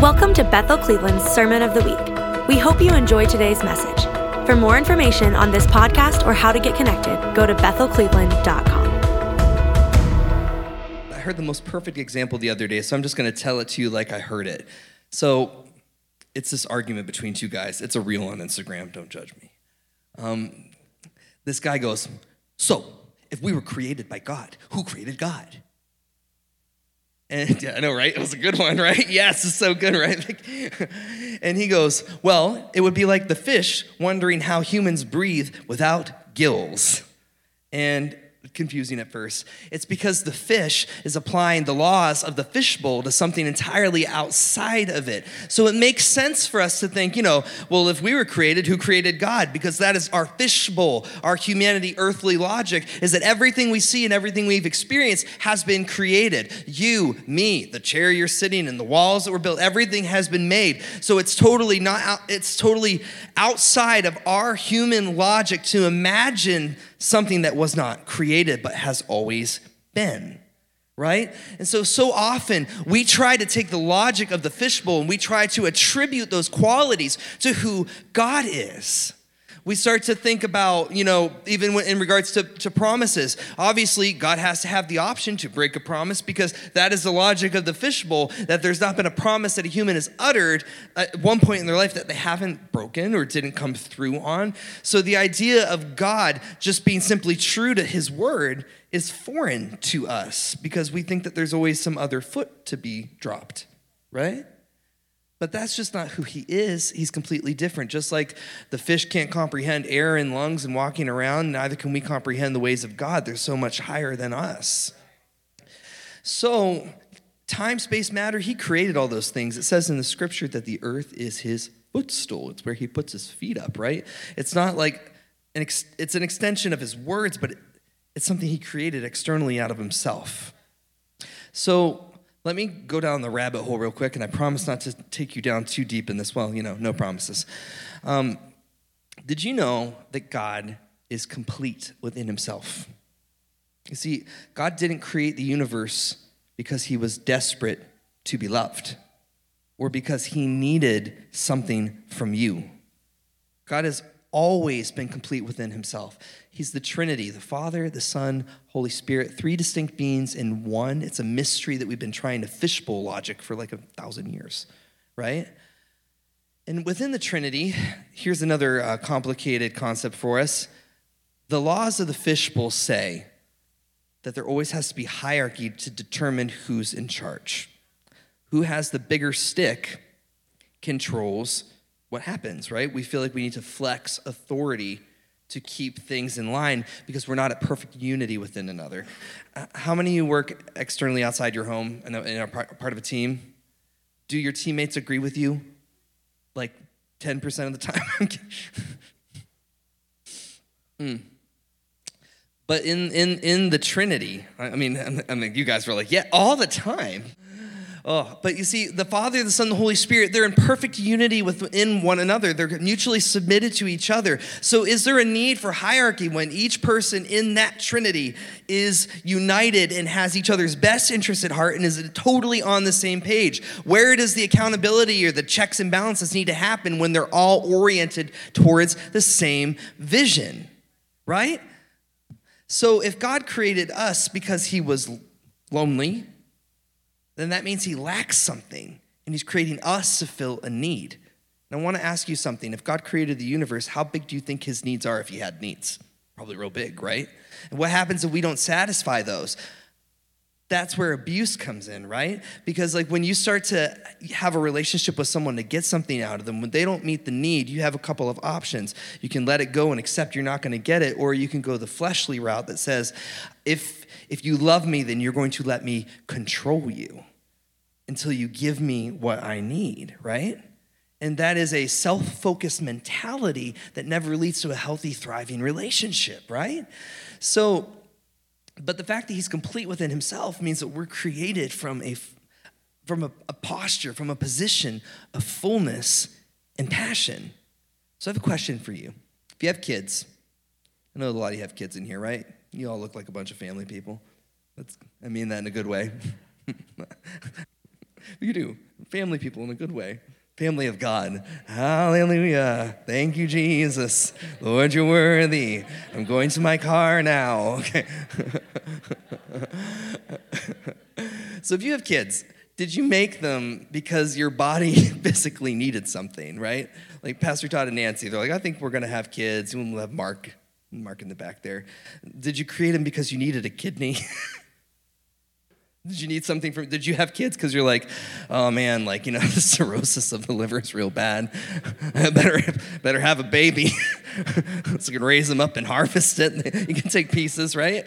Welcome to Bethel Cleveland's Sermon of the Week. We hope you enjoy today's message. For more information on this podcast or how to get connected, go to bethelcleveland.com. I heard the most perfect example the other day, so I'm just going to tell it to you like I heard it. So it's this argument between two guys. It's a reel on Instagram, don't judge me. Um, this guy goes, So, if we were created by God, who created God? And yeah, I know, right? It was a good one, right? Yes, it's so good, right? and he goes, Well, it would be like the fish wondering how humans breathe without gills. And confusing at first. It's because the fish is applying the laws of the fishbowl to something entirely outside of it. So it makes sense for us to think, you know, well, if we were created, who created God? Because that is our fishbowl. Our humanity, earthly logic is that everything we see and everything we've experienced has been created. You, me, the chair you're sitting in, the walls that were built, everything has been made. So it's totally not out, it's totally outside of our human logic to imagine something that was not created but has always been right? And so, so often we try to take the logic of the fishbowl and we try to attribute those qualities to who God is we start to think about, you know, even in regards to, to promises. Obviously, God has to have the option to break a promise because that is the logic of the fishbowl that there's not been a promise that a human has uttered at one point in their life that they haven't broken or didn't come through on. So the idea of God just being simply true to his word is foreign to us because we think that there's always some other foot to be dropped, right? But that's just not who he is. He's completely different. Just like the fish can't comprehend air and lungs and walking around, neither can we comprehend the ways of God. They're so much higher than us. So, time, space, matter, he created all those things. It says in the scripture that the earth is his footstool. It's where he puts his feet up, right? It's not like an ex- it's an extension of his words, but it's something he created externally out of himself. So, let me go down the rabbit hole real quick, and I promise not to take you down too deep in this. Well, you know, no promises. Um, did you know that God is complete within himself? You see, God didn't create the universe because he was desperate to be loved or because he needed something from you. God has always been complete within himself. He's the Trinity, the Father, the Son, Holy Spirit, three distinct beings in one. It's a mystery that we've been trying to fishbowl logic for like a thousand years, right? And within the Trinity, here's another uh, complicated concept for us. The laws of the fishbowl say that there always has to be hierarchy to determine who's in charge. Who has the bigger stick controls what happens, right? We feel like we need to flex authority to keep things in line because we're not at perfect unity within another. Uh, how many of you work externally outside your home and are part of a team? Do your teammates agree with you? Like 10% of the time? Hmm. But in, in, in the Trinity, I mean, I mean, you guys were like, yeah, all the time. Oh, but you see, the Father, the Son, the Holy Spirit, they're in perfect unity within one another. They're mutually submitted to each other. So, is there a need for hierarchy when each person in that Trinity is united and has each other's best interest at heart and is totally on the same page? Where does the accountability or the checks and balances need to happen when they're all oriented towards the same vision? Right? So, if God created us because He was lonely, then that means he lacks something and he's creating us to fill a need. And I want to ask you something. If God created the universe, how big do you think his needs are if he had needs? Probably real big, right? And what happens if we don't satisfy those? That's where abuse comes in, right? Because like when you start to have a relationship with someone to get something out of them, when they don't meet the need, you have a couple of options. You can let it go and accept you're not going to get it, or you can go the fleshly route that says, if if you love me, then you're going to let me control you until you give me what I need, right? And that is a self focused mentality that never leads to a healthy, thriving relationship, right? So, but the fact that he's complete within himself means that we're created from a, from a, a posture, from a position of fullness and passion. So, I have a question for you. If you have kids, I know a lot of you have kids in here, right? You all look like a bunch of family people. That's, I mean that in a good way. you do. family people in a good way. Family of God. Hallelujah. Thank you, Jesus. Lord, you're worthy. I'm going to my car now. Okay. so if you have kids, did you make them because your body physically needed something, right? Like Pastor Todd and Nancy, they're like, I think we're going to have kids. And we'll have Mark, Mark in the back there. Did you create them because you needed a kidney? Did you need something from, did you have kids? Because you're like, oh man, like, you know, the cirrhosis of the liver is real bad. Better, better have a baby so you can raise them up and harvest it. You can take pieces, right?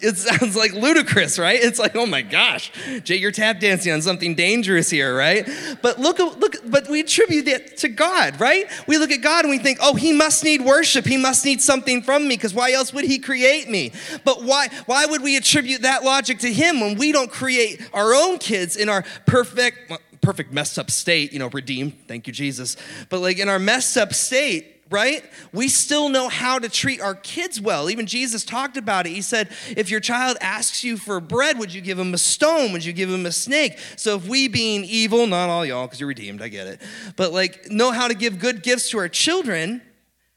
It sounds like ludicrous, right? It's like, oh my gosh, Jay, you're tap dancing on something dangerous here, right? But look, look, but we attribute that to God, right? We look at God and we think, oh, he must need worship. He must need something from me because why else would he create me? But why, why would we attribute that logic to him when we don't create our own kids in our perfect, perfect messed up state, you know, redeemed, thank you, Jesus. But like in our messed up state, right? We still know how to treat our kids well. Even Jesus talked about it. He said, If your child asks you for bread, would you give him a stone? Would you give him a snake? So if we, being evil, not all y'all, because you're redeemed, I get it, but like know how to give good gifts to our children,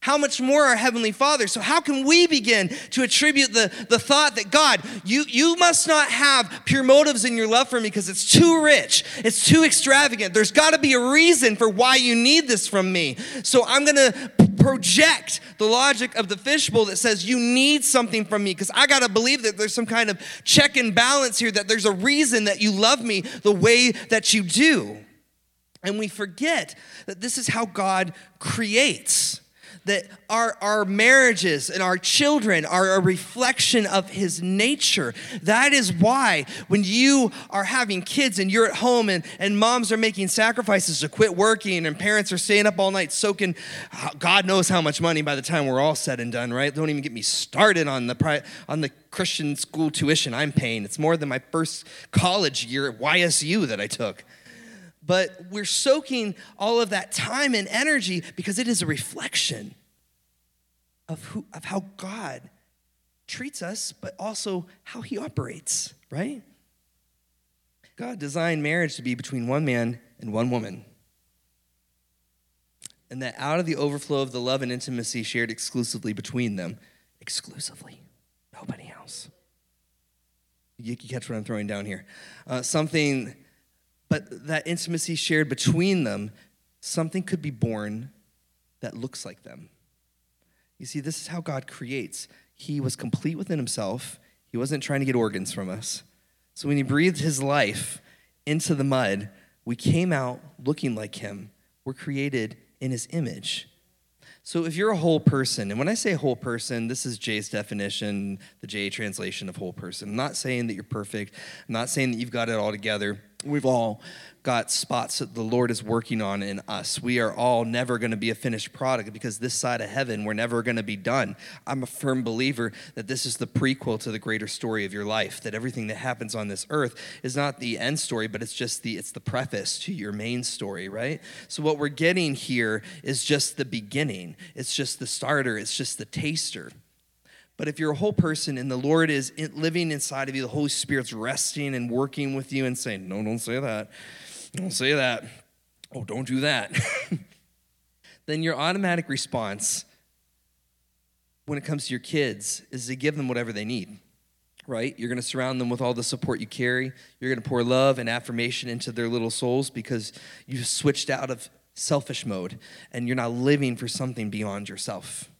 how much more our Heavenly Father? So, how can we begin to attribute the, the thought that God, you, you must not have pure motives in your love for me because it's too rich, it's too extravagant. There's got to be a reason for why you need this from me. So, I'm going to project the logic of the fishbowl that says you need something from me because I got to believe that there's some kind of check and balance here, that there's a reason that you love me the way that you do. And we forget that this is how God creates that our, our marriages and our children are a reflection of his nature. That is why when you are having kids and you're at home and, and moms are making sacrifices to quit working and parents are staying up all night soaking uh, God knows how much money by the time we're all said and done, right? Don't even get me started on the, on the Christian school tuition I'm paying. It's more than my first college year at YSU that I took but we're soaking all of that time and energy because it is a reflection of, who, of how God treats us, but also how he operates, right? God designed marriage to be between one man and one woman. And that out of the overflow of the love and intimacy shared exclusively between them, exclusively, nobody else. You, catch what I'm throwing down here. Uh, something but that intimacy shared between them, something could be born that looks like them. You see, this is how God creates. He was complete within himself, He wasn't trying to get organs from us. So when He breathed His life into the mud, we came out looking like Him. We're created in His image. So if you're a whole person, and when I say whole person, this is Jay's definition, the J translation of whole person. I'm not saying that you're perfect. I'm not saying that you've got it all together. We've all got spots that the Lord is working on in us. We are all never going to be a finished product because this side of heaven, we're never going to be done. I'm a firm believer that this is the prequel to the greater story of your life, that everything that happens on this earth is not the end story, but it's just the it's the preface to your main story, right? So what we're getting here is just the beginning. It's just the starter, it's just the taster. But if you're a whole person and the Lord is living inside of you, the Holy Spirit's resting and working with you and saying, No, don't say that. Don't say that. Oh, don't do that. then your automatic response when it comes to your kids is to give them whatever they need, right? You're going to surround them with all the support you carry. You're going to pour love and affirmation into their little souls because you've switched out of selfish mode and you're not living for something beyond yourself.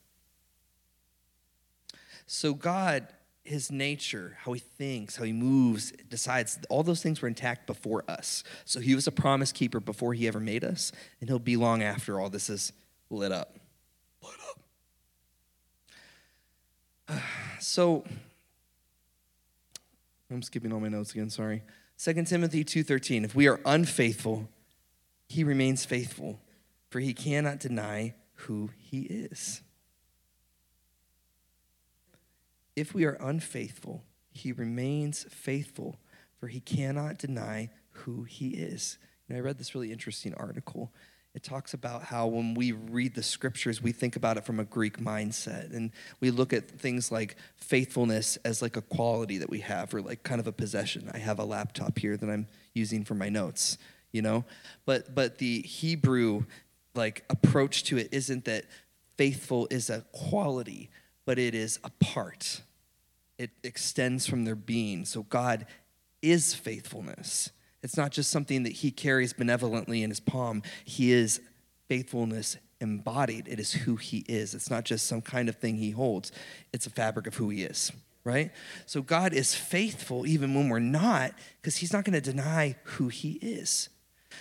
So, God, his nature, how he thinks, how he moves, decides, all those things were intact before us. So, he was a promise keeper before he ever made us, and he'll be long after all this is lit up. Lit up. so, I'm skipping all my notes again, sorry. 2 Timothy 2:13 If we are unfaithful, he remains faithful, for he cannot deny who he is. If we are unfaithful, he remains faithful, for he cannot deny who he is. I read this really interesting article. It talks about how when we read the scriptures, we think about it from a Greek mindset. And we look at things like faithfulness as like a quality that we have or like kind of a possession. I have a laptop here that I'm using for my notes, you know? But but the Hebrew like approach to it isn't that faithful is a quality, but it is a part. It extends from their being. So God is faithfulness. It's not just something that he carries benevolently in his palm. He is faithfulness embodied. It is who he is. It's not just some kind of thing he holds, it's a fabric of who he is, right? So God is faithful even when we're not, because he's not going to deny who he is.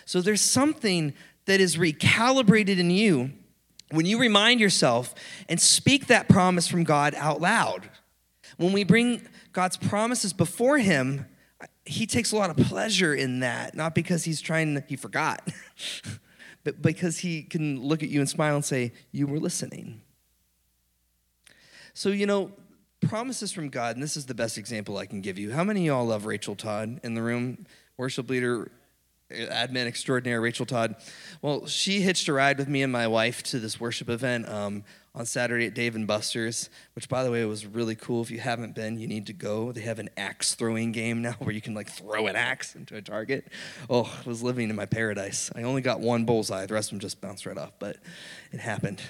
So there's something that is recalibrated in you when you remind yourself and speak that promise from God out loud. When we bring God's promises before him, he takes a lot of pleasure in that, not because he's trying, he forgot, but because he can look at you and smile and say, You were listening. So, you know, promises from God, and this is the best example I can give you. How many of y'all love Rachel Todd in the room? Worship leader admin extraordinaire Rachel Todd. Well, she hitched a ride with me and my wife to this worship event um, on Saturday at Dave and Buster's, which, by the way, was really cool. If you haven't been, you need to go. They have an axe throwing game now where you can like throw an axe into a target. Oh, I was living in my paradise. I only got one bullseye. The rest of them just bounced right off, but it happened.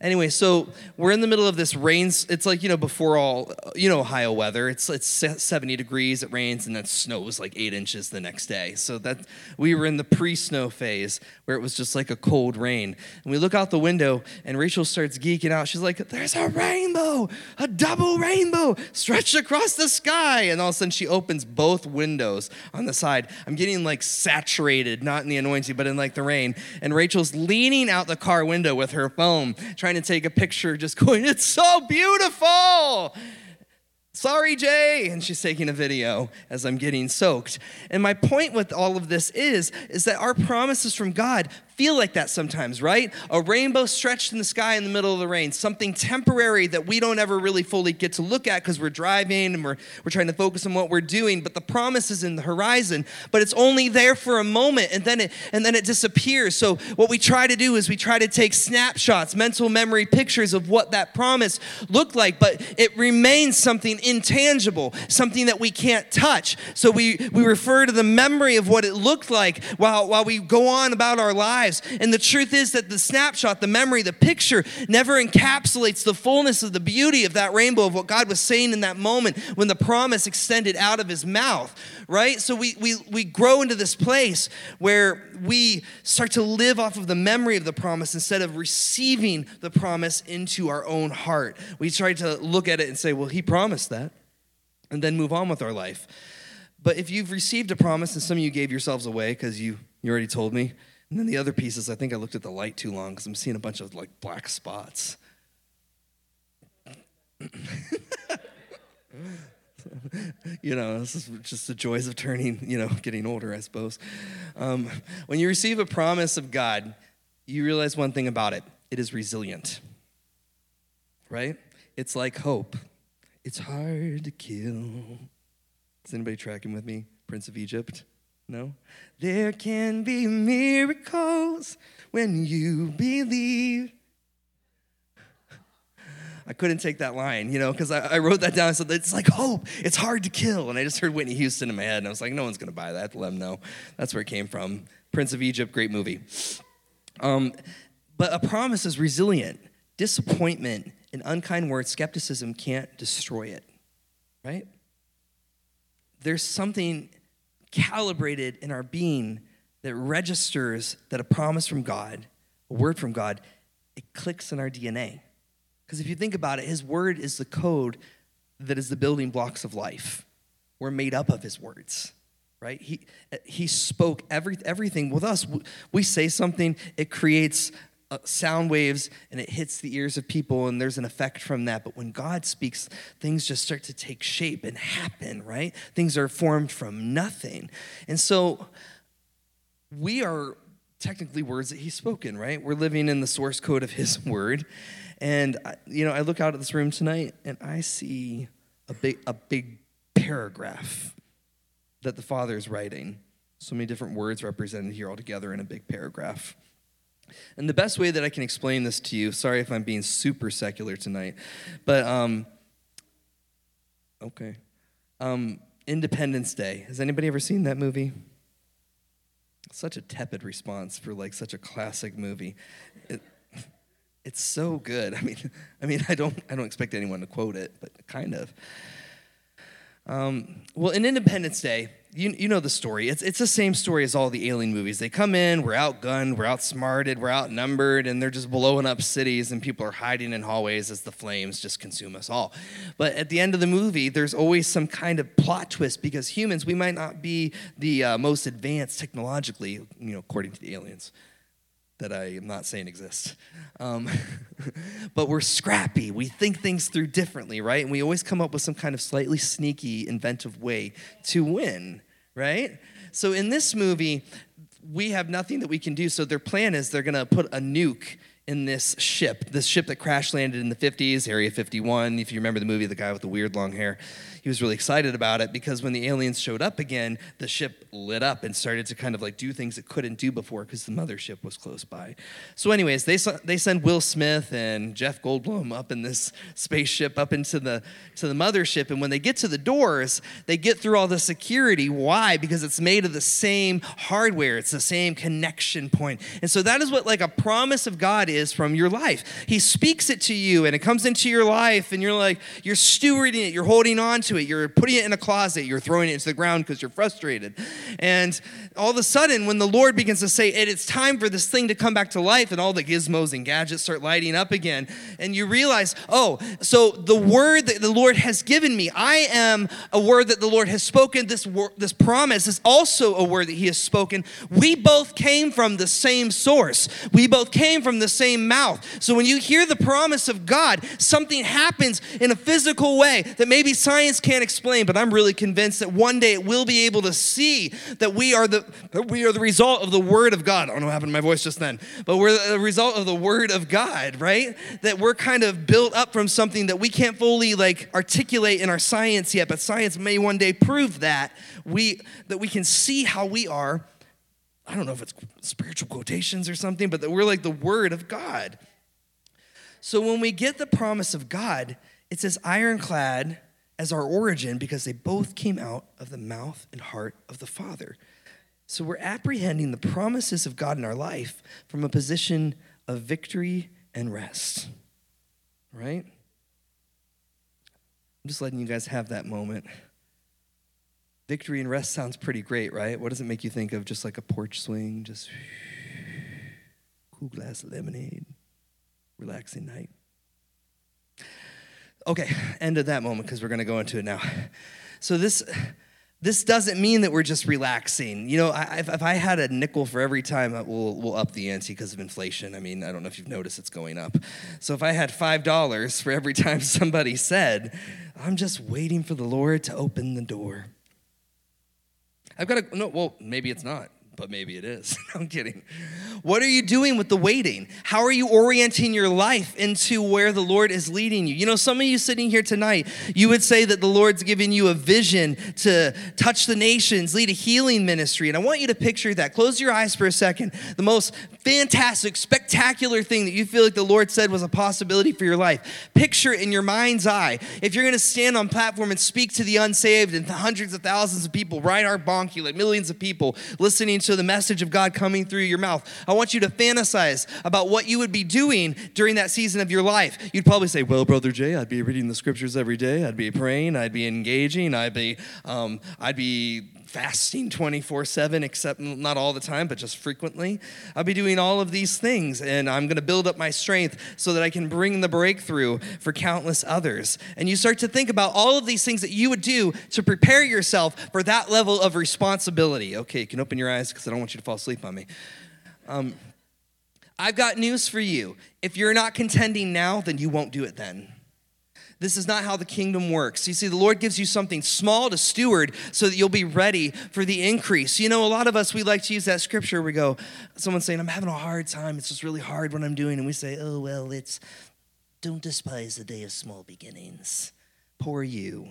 Anyway, so we're in the middle of this rain. It's like, you know, before all, you know, Ohio weather. It's it's 70 degrees, it rains, and then snows like eight inches the next day. So that we were in the pre-snow phase where it was just like a cold rain. And we look out the window, and Rachel starts geeking out. She's like, "There's a rainbow, a double rainbow stretched across the sky!" And all of a sudden, she opens both windows on the side. I'm getting like saturated, not in the anointing, but in like the rain. And Rachel's leaning out the car window with her phone trying to take a picture, just going, It's so beautiful. Sorry, Jay. And she's taking a video as I'm getting soaked. And my point with all of this is, is that our promises from God feel like that sometimes, right? A rainbow stretched in the sky in the middle of the rain, something temporary that we don't ever really fully get to look at because we're driving and we're, we're trying to focus on what we're doing, but the promise is in the horizon, but it's only there for a moment and then it and then it disappears. So what we try to do is we try to take snapshots, mental memory pictures of what that promise looked like, but it remains something intangible, something that we can't touch. So we we refer to the memory of what it looked like while while we go on about our lives lives. And the truth is that the snapshot, the memory, the picture never encapsulates the fullness of the beauty of that rainbow of what God was saying in that moment when the promise extended out of his mouth, right? So we, we, we grow into this place where we start to live off of the memory of the promise instead of receiving the promise into our own heart. We try to look at it and say, well, he promised that, and then move on with our life. But if you've received a promise and some of you gave yourselves away because you, you already told me, and then the other pieces, I think I looked at the light too long because I'm seeing a bunch of like black spots. you know, this is just the joys of turning, you know, getting older, I suppose. Um, when you receive a promise of God, you realize one thing about it it is resilient, right? It's like hope. It's hard to kill. Is anybody tracking with me? Prince of Egypt? No? There can be miracles when you believe. I couldn't take that line, you know, because I, I, wrote that down. Said, it's like hope. It's hard to kill. And I just heard Whitney Houston in my head. And I was like, no one's going to buy that. to let them know. That's where it came from. Prince of Egypt, great movie. Um, but a promise is resilient. Disappointment and unkind words, skepticism can't destroy it, right? There's something calibrated in our being that registers that a promise from God, a word from God, it clicks in our DNA. Because if you think about it, His word is the code that is the building blocks of life. We're made up of His words, right? He, uh, he spoke every, everything with us. We say something, it creates uh, sound waves and it hits the ears of people and there's an effect from that. But when God speaks, things just start to take shape and happen, right? Things are formed from nothing. And so we are technically words that He's spoken, right? We're living in the source code of His word. And, you know, I look out at this room tonight and I see a big, a big paragraph that the Father is writing. So many different words represented here all together in a big paragraph. And the best way that I can explain this to you, sorry if I'm being super secular tonight, but um, okay. Um, Independence Day. Has anybody ever seen that movie? such a tepid response for like such a classic movie. It, it's so good. I mean, I mean, I don't, I don't expect anyone to quote it, but kind of. Um, well, in Independence Day, you, you know the story. It's, it's the same story as all the alien movies. They come in, we're outgunned, we're outsmarted, we're outnumbered, and they're just blowing up cities, and people are hiding in hallways as the flames just consume us all. But at the end of the movie, there's always some kind of plot twist because humans, we might not be the uh, most advanced technologically, you know, according to the aliens that I am not saying exist. Um, but we're scrappy. We think things through differently, right? And we always come up with some kind of slightly sneaky, inventive way to win right? So in this movie, we have nothing that we can do. So their plan is they're going to put a nuke in this ship, this ship that crash landed in the 50s, Area 51. If you remember the movie, the guy with the weird long hair, he was really excited about it because when the aliens showed up again, the ship lit up and started to kind of like do things it couldn't do before because the mothership was close by. So, anyways, they they send Will Smith and Jeff Goldblum up in this spaceship up into the to the mothership, and when they get to the doors, they get through all the security. Why? Because it's made of the same hardware. It's the same connection point, and so that is what like a promise of God is from your life. He speaks it to you, and it comes into your life, and you're like you're stewarding it, you're holding on to it, you're putting it in a closet, you're throwing it into the ground because you're frustrated. And all of a sudden, when the Lord begins to say, it, it's time for this thing to come back to life, and all the gizmos and gadgets start lighting up again, and you realize, oh, so the word that the Lord has given me, I am a word that the Lord has spoken. This, wor- this promise is also a word that He has spoken. We both came from the same source, we both came from the same mouth. So when you hear the promise of God, something happens in a physical way that maybe science can't explain, but I'm really convinced that one day it will be able to see that we are the we are the result of the word of God. I don't know what happened to my voice just then, but we're the result of the word of God, right? That we're kind of built up from something that we can't fully like articulate in our science yet, but science may one day prove that we that we can see how we are. I don't know if it's spiritual quotations or something, but that we're like the word of God. So when we get the promise of God, it says ironclad as our origin because they both came out of the mouth and heart of the Father. So we're apprehending the promises of God in our life from a position of victory and rest. Right? I'm just letting you guys have that moment. Victory and rest sounds pretty great, right? What does it make you think of? Just like a porch swing, just cool glass of lemonade, relaxing night. Okay, end of that moment because we're going to go into it now. So this this doesn't mean that we're just relaxing. You know, I, if, if, I had a nickel for every time, uh, we'll, we'll up the ante because of inflation. I mean, I don't know if you've noticed it's going up. So if I had $5 for every time somebody said, I'm just waiting for the Lord to open the door. I've got to, no, well, maybe it's not but maybe it is. I'm kidding. What are you doing with the waiting? How are you orienting your life into where the Lord is leading you? You know, some of you sitting here tonight, you would say that the Lord's giving you a vision to touch the nations, lead a healing ministry. And I want you to picture that. Close your eyes for a second. The most fantastic, spectacular thing that you feel like the Lord said was a possibility for your life. Picture it in your mind's eye. If you're going to stand on platform and speak to the unsaved and hundreds of thousands of people, right our bonky, like millions of people listening to the message of God coming through your mouth. I want you to fantasize about what you would be doing during that season of your life. You'd probably say, Well, Brother Jay, I'd be reading the scriptures every day, I'd be praying, I'd be engaging, I'd be, um, I'd be fasting 24 7, except not all the time, but just frequently. I'll be doing all of these things, and I'm going to build up my strength so that I can bring the breakthrough for countless others. And you start to think about all of these things that you would do to prepare yourself for that level of responsibility. Okay, you can open your eyes because I don't want you to fall asleep on me. Um, I've got news for you. If you're not contending now, then you won't do it then. This is not how the kingdom works. You see, the Lord gives you something small to steward so that you'll be ready for the increase. You know, a lot of us, we like to use that scripture. We go, someone's saying, I'm having a hard time. It's just really hard what I'm doing. And we say, oh, well, it's don't despise the day of small beginnings. Poor you.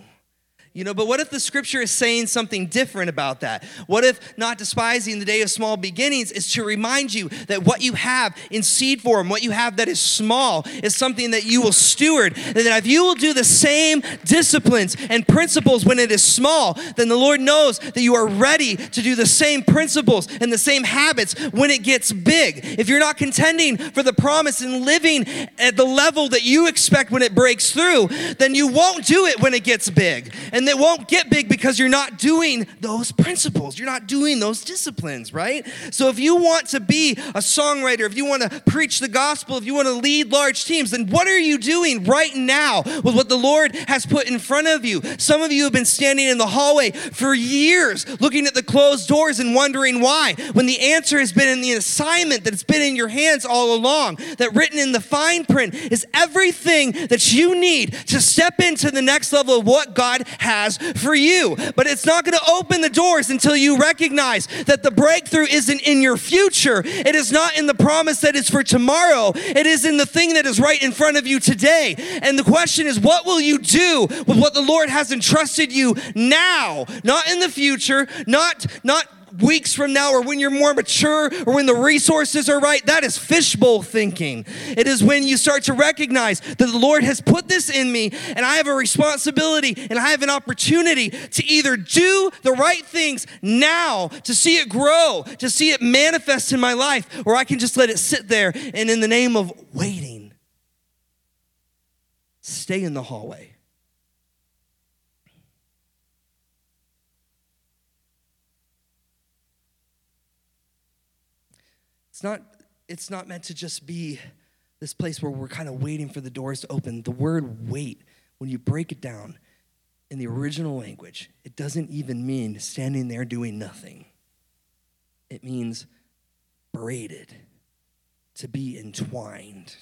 You know, but what if the scripture is saying something different about that? What if not despising the day of small beginnings is to remind you that what you have in seed form, what you have that is small, is something that you will steward. And that if you will do the same disciplines and principles when it is small, then the Lord knows that you are ready to do the same principles and the same habits when it gets big. If you're not contending for the promise and living at the level that you expect when it breaks through, then you won't do it when it gets big. And and they won't get big because you're not doing those principles. You're not doing those disciplines, right? So if you want to be a songwriter, if you want to preach the gospel, if you want to lead large teams, then what are you doing right now with what the Lord has put in front of you? Some of you have been standing in the hallway for years looking at the closed doors and wondering why, when the answer has been in the assignment that's been in your hands all along, that written in the fine print is everything that you need to step into the next level of what God has has for you. But it's not going to open the doors until you recognize that the breakthrough isn't in your future. It is not in the promise that is for tomorrow. It is in the thing that is right in front of you today. And the question is, what will you do with what the Lord has entrusted you now? Not in the future, not, not weeks from now or when you're more mature or when the resources are right. That is fishbowl thinking. It is when you start to recognize that the Lord has put this in me and I have a responsibility and I have an opportunity to either do the right things now to see it grow, to see it manifest in my life, or I can just let it sit there and in the name of waiting, stay in the hallway. It's not, it's not meant to just be this place where we're kind of waiting for the doors to open. The word wait, when you break it down in the original language, it doesn't even mean standing there doing nothing. It means braided, to be entwined.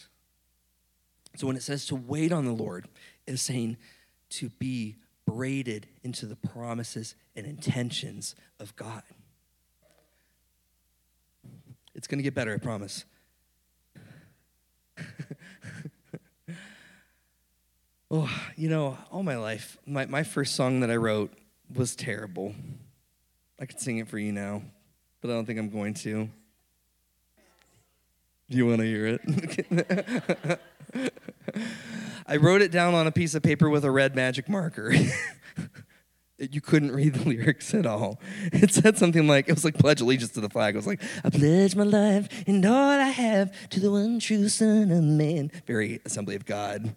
So when it says to wait on the Lord, it is saying to be braided into the promises and intentions of God. It's going to get better, I promise. oh, you know, all my life, my, my first song that I wrote was terrible. I could sing it for you now, but I don't think I'm going to. Do you want to hear it? I wrote it down on a piece of paper with a red magic marker. you couldn't read the lyrics at all. It said something like, it was like pledge allegiance to the flag. It was like, I pledge my life and all I have to the one true son of man. Very Assembly of God.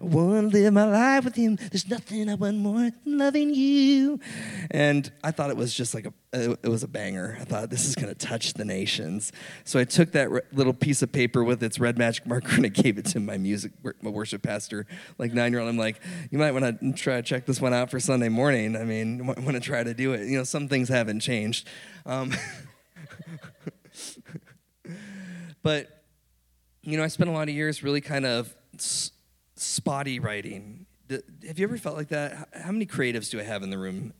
I want to live my life with him. There's nothing I want more than loving you. And I thought it was just like a, it was a banger. I thought this is going to touch the nations. So I took that little piece of paper with its red magic marker and I gave it to my music, my worship pastor, like nine year old. I'm like, you might want to try to check this one out for Sunday morning. I mean, want to try to do it. You know, some things haven't changed. Um, but, you know, I spent a lot of years really kind of spotty writing. Have you ever felt like that? How many creatives do I have in the room?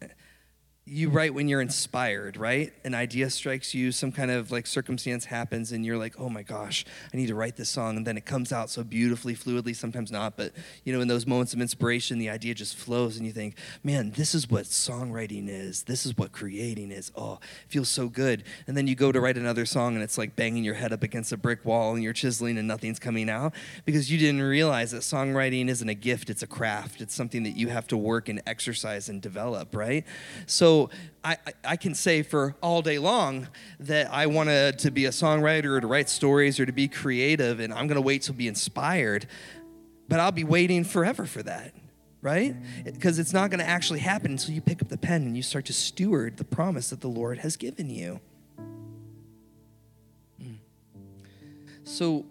You write when you're inspired, right? An idea strikes you, some kind of like circumstance happens, and you're like, oh my gosh, I need to write this song. And then it comes out so beautifully, fluidly, sometimes not. But, you know, in those moments of inspiration, the idea just flows, and you think, man, this is what songwriting is. This is what creating is. Oh, it feels so good. And then you go to write another song, and it's like banging your head up against a brick wall, and you're chiseling, and nothing's coming out because you didn't realize that songwriting isn't a gift, it's a craft. It's something that you have to work and exercise and develop, right? So, so I, I can say for all day long that I wanted to be a songwriter or to write stories or to be creative, and I'm going to wait to be inspired, but I'll be waiting forever for that, right? Because it's not going to actually happen until you pick up the pen and you start to steward the promise that the Lord has given you. Hmm. So,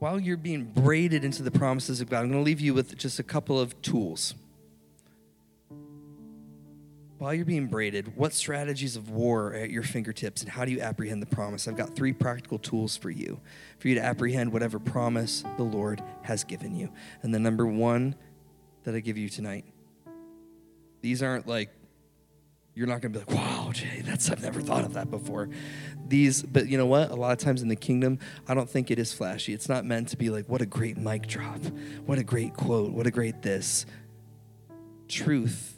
while you're being braided into the promises of God, I'm going to leave you with just a couple of tools while you're being braided, what strategies of war are at your fingertips and how do you apprehend the promise? I've got three practical tools for you, for you to apprehend whatever promise the Lord has given you. And the number one that I give you tonight, these aren't like, you're not going to be like, wow, Jay, that's, I've never thought of that before. These, but you know what? A lot of times in the kingdom, I don't think it is flashy. It's not meant to be like, what a great mic drop, what a great quote, what a great this truth,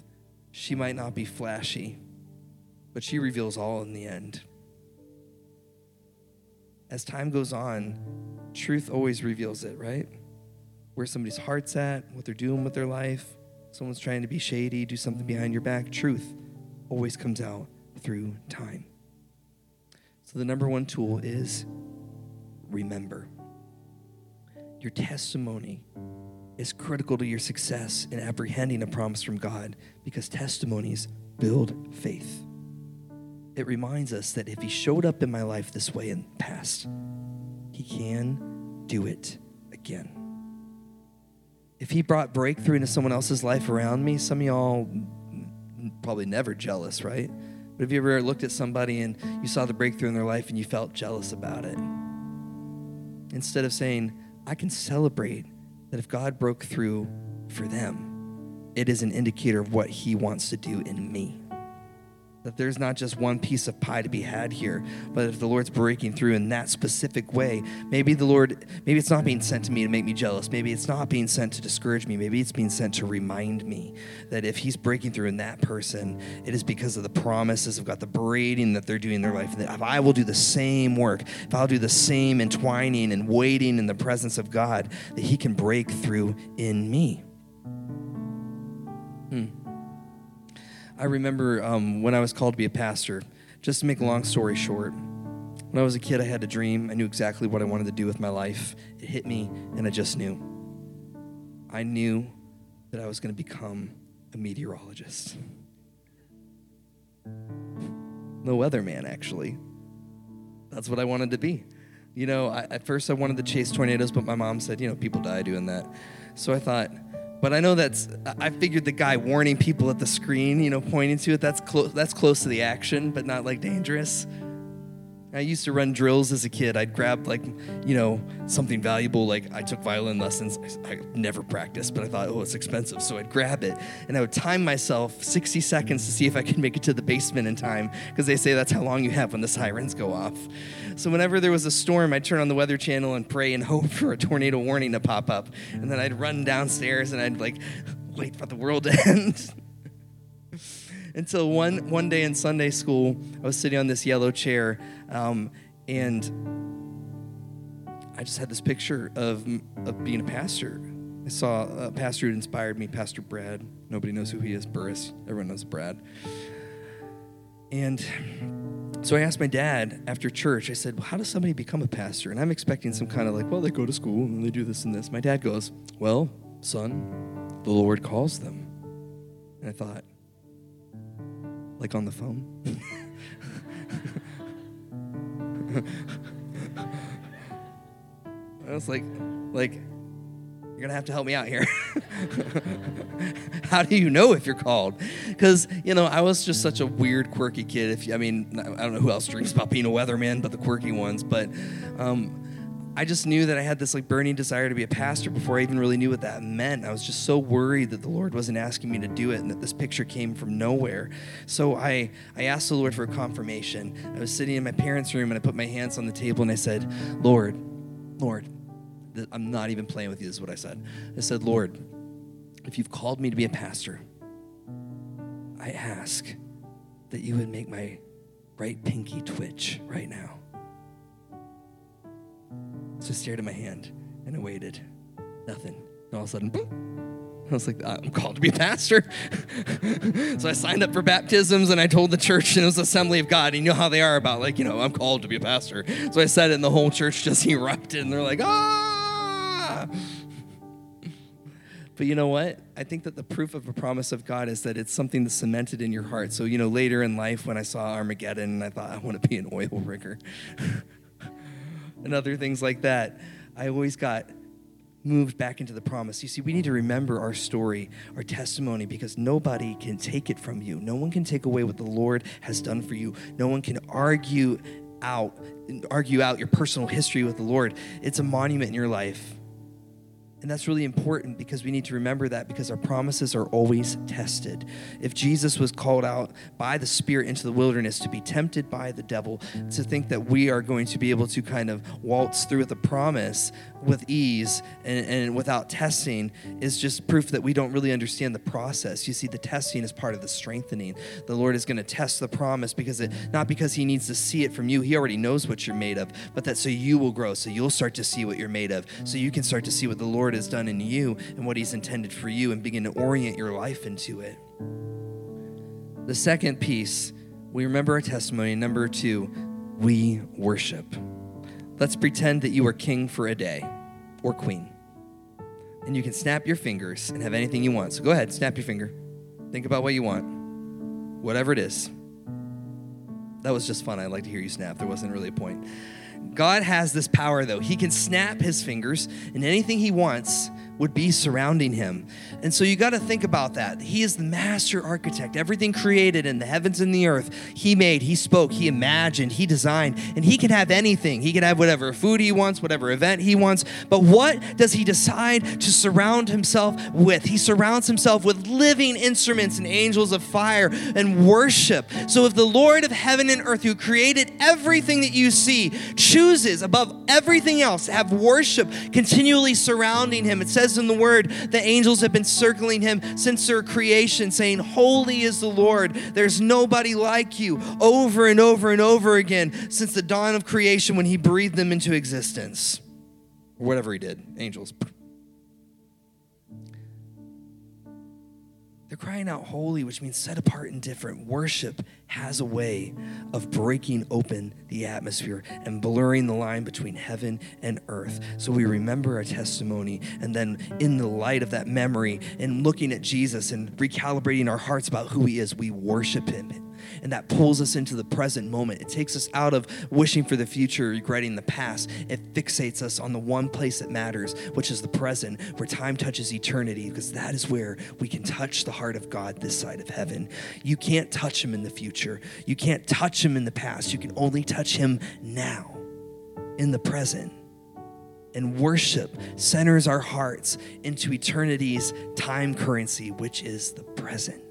she might not be flashy, but she reveals all in the end. As time goes on, truth always reveals it, right? Where somebody's heart's at, what they're doing with their life. Someone's trying to be shady, do something behind your back. Truth always comes out through time. So, the number one tool is remember. Your testimony is critical to your success in apprehending a promise from God because testimonies build faith. It reminds us that if He showed up in my life this way in the past, He can do it again. If He brought breakthrough into someone else's life around me, some of y'all probably never jealous, right? But have you ever looked at somebody and you saw the breakthrough in their life and you felt jealous about it? Instead of saying, I can celebrate that if God broke through for them, it is an indicator of what He wants to do in me that there's not just one piece of pie to be had here, but if the Lord's breaking through in that specific way, maybe the Lord, maybe it's not being sent to me to make me jealous. Maybe it's not being sent to discourage me. Maybe it's being sent to remind me that if He's breaking through in that person, it is because of the promises of God, the braiding that they're doing in their life. And that if I will do the same work, if I'll do the same entwining and waiting in the presence of God, that He can break through in me. Hmm. I remember um, when I was called to be a pastor, just to make a long story short, when I was a kid, I had a dream. I knew exactly what I wanted to do with my life. It hit me, and I just knew. I knew that I was going to become a meteorologist. No weatherman, actually. That's what I wanted to be. You know, I, at first I wanted to chase tornadoes, but my mom said, you know, people die doing that. So I thought, but I know that's I figured the guy warning people at the screen, you know, pointing to it, that's close that's close to the action, but not like dangerous. I used to run drills as a kid. I'd grab like, you know, something valuable. Like I took violin lessons. I never practiced, but I thought, oh, it's expensive. So I'd grab it and I would time myself 60 seconds to see if I could make it to the basement in time because they say that's how long you have when the sirens go off. So whenever there was a storm, I'd turn on the weather channel and pray and hope for a tornado warning to pop up. And then I'd run downstairs and I'd like wait for the world to end. Until one one day in Sunday school, I was sitting on this yellow chair, um, and I just had this picture of of being a pastor. I saw a pastor who inspired me, Pastor Brad. Nobody knows who he is, Burris. Everyone knows Brad. And so I asked my dad after church, I said, well, How does somebody become a pastor? And I'm expecting some kind of like, Well, they go to school and they do this and this. My dad goes, Well, son, the Lord calls them. And I thought, like on the phone? I was like, like, you're gonna have to help me out here. How do you know if you're called? Because you know, I was just such a weird, quirky kid. If I mean, I don't know who else being a weatherman, but the quirky ones. But um, I just knew that I had this like burning desire to be a pastor before I even really knew what that meant. I was just so worried that the Lord wasn't asking me to do it and that this picture came from nowhere. So I, I asked the Lord for a confirmation. I was sitting in my parents' room and I put my hands on the table and I said, Lord, Lord, I'm not even playing with you, this is what I said. I said, Lord, if you've called me to be a pastor, I ask that you would make my right pinky twitch right now. So I stared at my hand and I waited. Nothing. And all of a sudden, boom, I was like, I'm called to be a pastor. so I signed up for baptisms and I told the church, and it was Assembly of God. And you know how they are about, like, you know, I'm called to be a pastor. So I said it, and the whole church just erupted, and they're like, ah. But you know what? I think that the proof of a promise of God is that it's something that's cemented in your heart. So, you know, later in life when I saw Armageddon, I thought, I want to be an oil rigger and other things like that, I always got moved back into the promise. You see, we need to remember our story, our testimony, because nobody can take it from you. No one can take away what the Lord has done for you. No one can argue out argue out your personal history with the Lord. It's a monument in your life. And that's really important because we need to remember that because our promises are always tested. If Jesus was called out by the Spirit into the wilderness to be tempted by the devil, to think that we are going to be able to kind of waltz through with the promise with ease and, and without testing is just proof that we don't really understand the process. You see, the testing is part of the strengthening. The Lord is going to test the promise because it not because He needs to see it from you. He already knows what you're made of, but that so you will grow, so you'll start to see what you're made of, so you can start to see what the Lord has done in you and what He's intended for you and begin to orient your life into it. The second piece, we remember our testimony. Number two, we worship. Let's pretend that you are king for a day or queen. And you can snap your fingers and have anything you want. So go ahead, snap your finger. Think about what you want, whatever it is. That was just fun. I'd like to hear you snap. There wasn't really a point. God has this power, though. He can snap his fingers, and anything he wants would be surrounding him. And so you got to think about that. He is the master architect. Everything created in the heavens and the earth, he made, he spoke, he imagined, he designed, and he can have anything. He can have whatever food he wants, whatever event he wants. But what does he decide to surround himself with? He surrounds himself with living instruments and angels of fire and worship. So if the Lord of heaven and earth, who created everything that you see, chooses above everything else to have worship continually surrounding him, it says, says in the word, the angels have been circling him since their creation, saying, Holy is the Lord. There's nobody like you, over and over and over again since the dawn of creation when he breathed them into existence. Or whatever he did, angels. They're crying out holy, which means set apart and different. Worship has a way of breaking open the atmosphere and blurring the line between heaven and earth. So we remember our testimony, and then in the light of that memory and looking at Jesus and recalibrating our hearts about who he is, we worship him and that pulls us into the present moment. It takes us out of wishing for the future, regretting the past. It fixates us on the one place that matters, which is the present, where time touches eternity, because that is where we can touch the heart of God this side of heaven. You can't touch Him in the future, you can't touch Him in the past. You can only touch Him now, in the present and worship centers our hearts into eternity's time currency, which is the present.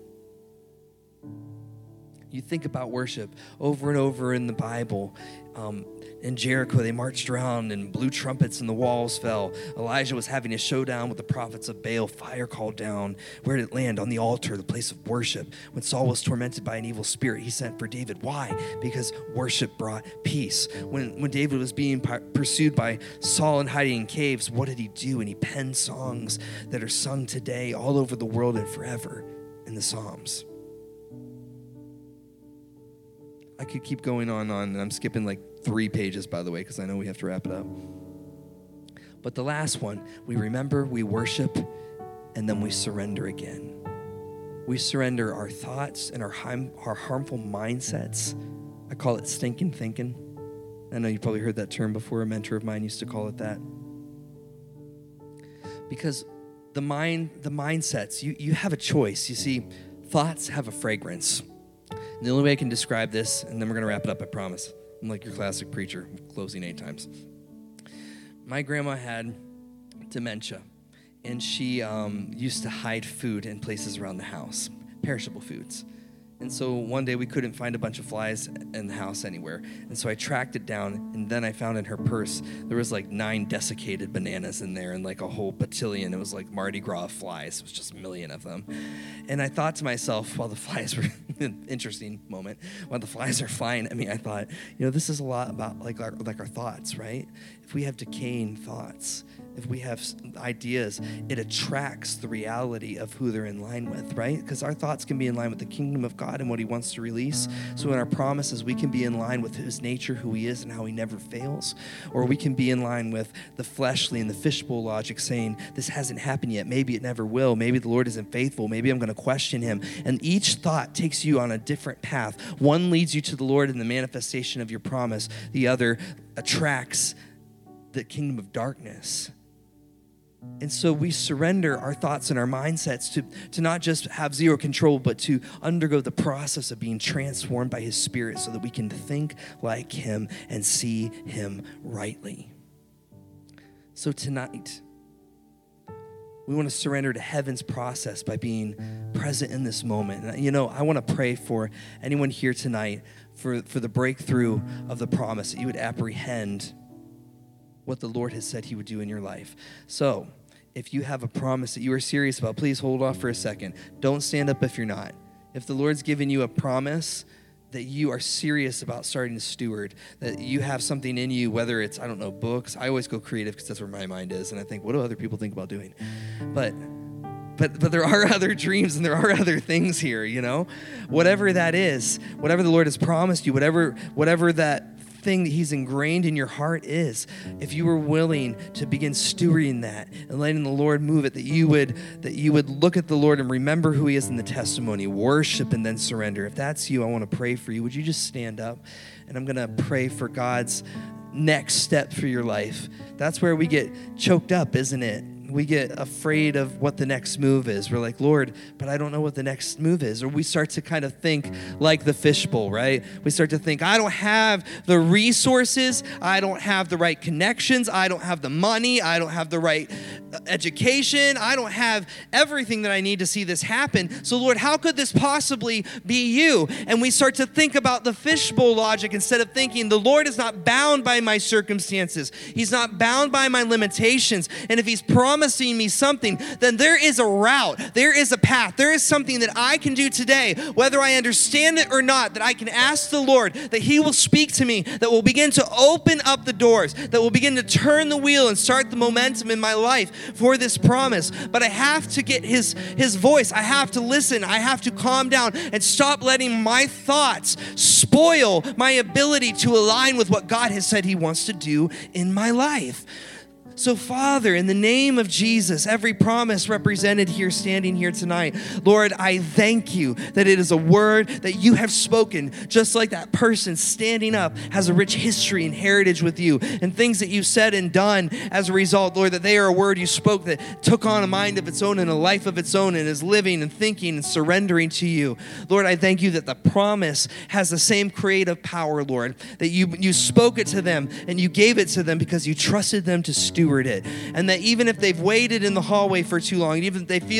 You think about worship over and over in the Bible. Um, in Jericho, they marched around and blew trumpets and the walls fell. Elijah was having a showdown with the prophets of Baal. Fire called down. Where did it land? On the altar, the place of worship. When Saul was tormented by an evil spirit, he sent for David. Why? Because worship brought peace. When, when David was being pursued by Saul and hiding in caves, what did he do? And he penned songs that are sung today all over the world and forever in the Psalms. I could keep going on and on, and I'm skipping like three pages, by the way, because I know we have to wrap it up. But the last one, we remember, we worship, and then we surrender again. We surrender our thoughts and our, our harmful mindsets. I call it stinking thinking. I know you probably heard that term before. A mentor of mine used to call it that. Because the mind, the mindsets, you, you have a choice. You see, thoughts have a fragrance. And the only way I can describe this, and then we're going to wrap it up, I promise. I'm like your classic preacher, closing eight times. My grandma had dementia, and she um, used to hide food in places around the house, perishable foods. And so one day we couldn't find a bunch of flies in the house anywhere. And so I tracked it down, and then I found in her purse there was like nine desiccated bananas in there and like a whole batillion. It was like Mardi Gras flies. It was just a million of them. And I thought to myself, while the flies were interesting moment, while the flies are flying at me, I thought, you know, this is a lot about like our like our thoughts, right? If we have decaying thoughts, if we have ideas, it attracts the reality of who they're in line with, right? Because our thoughts can be in line with the kingdom of God and what He wants to release. So in our promises, we can be in line with His nature, who He is, and how He never fails. Or we can be in line with the fleshly and the fishbowl logic saying, This hasn't happened yet. Maybe it never will. Maybe the Lord isn't faithful. Maybe I'm going to question Him. And each thought takes you on a different path. One leads you to the Lord in the manifestation of your promise, the other attracts the kingdom of darkness. And so we surrender our thoughts and our mindsets to, to not just have zero control, but to undergo the process of being transformed by His Spirit so that we can think like Him and see Him rightly. So tonight, We want to surrender to heaven's process by being present in this moment. You know, I want to pray for anyone here tonight for, for the breakthrough of the promise that you would apprehend what the Lord has said He would do in your life. So, if you have a promise that you are serious about, please hold off for a second. Don't stand up if you're not. If the Lord's given you a promise that you are serious about starting to steward, that you have something in you, whether it's, I don't know, books. I always go creative because that's where my mind is. And I think, what do other people think about doing? But but but there are other dreams and there are other things here you know whatever that is whatever the lord has promised you whatever whatever that thing that He's ingrained in your heart is, if you were willing to begin stewarding that and letting the Lord move it, that you would that you would look at the Lord and remember who He is in the testimony, worship and then surrender. If that's you, I want to pray for you. Would you just stand up? And I'm gonna pray for God's next step for your life. That's where we get choked up, isn't it? We get afraid of what the next move is. We're like, Lord, but I don't know what the next move is. Or we start to kind of think like the fishbowl, right? We start to think, I don't have the resources, I don't have the right connections, I don't have the money, I don't have the right uh, education, I don't have everything that I need to see this happen. So, Lord, how could this possibly be you? And we start to think about the fishbowl logic instead of thinking, the Lord is not bound by my circumstances, He's not bound by my limitations. And if He's promised, promising me something, then there is a route, there is a path, there is something that I can do today, whether I understand it or not, that I can ask the Lord that He will speak to me, that will begin to open up the doors, that will begin to turn the wheel and start the momentum in my life for this promise. But I have to get His, his voice, I have to listen, I have to calm down and stop letting my thoughts spoil my ability to align with what God has said He wants to do in my life. So, Father, in the name of Jesus, every promise represented here, standing here tonight, Lord, I thank you that it is a word that you have spoken, just like that person standing up has a rich history and heritage with you, and things that you've said and done as a result, Lord, that they are a word you spoke that took on a mind of its own and a life of its own and is living and thinking and surrendering to you. Lord, I thank you that the promise has the same creative power, Lord, that you, you spoke it to them and you gave it to them because you trusted them to steward steward it. And that even if they've waited in the hallway for too long, even if they feel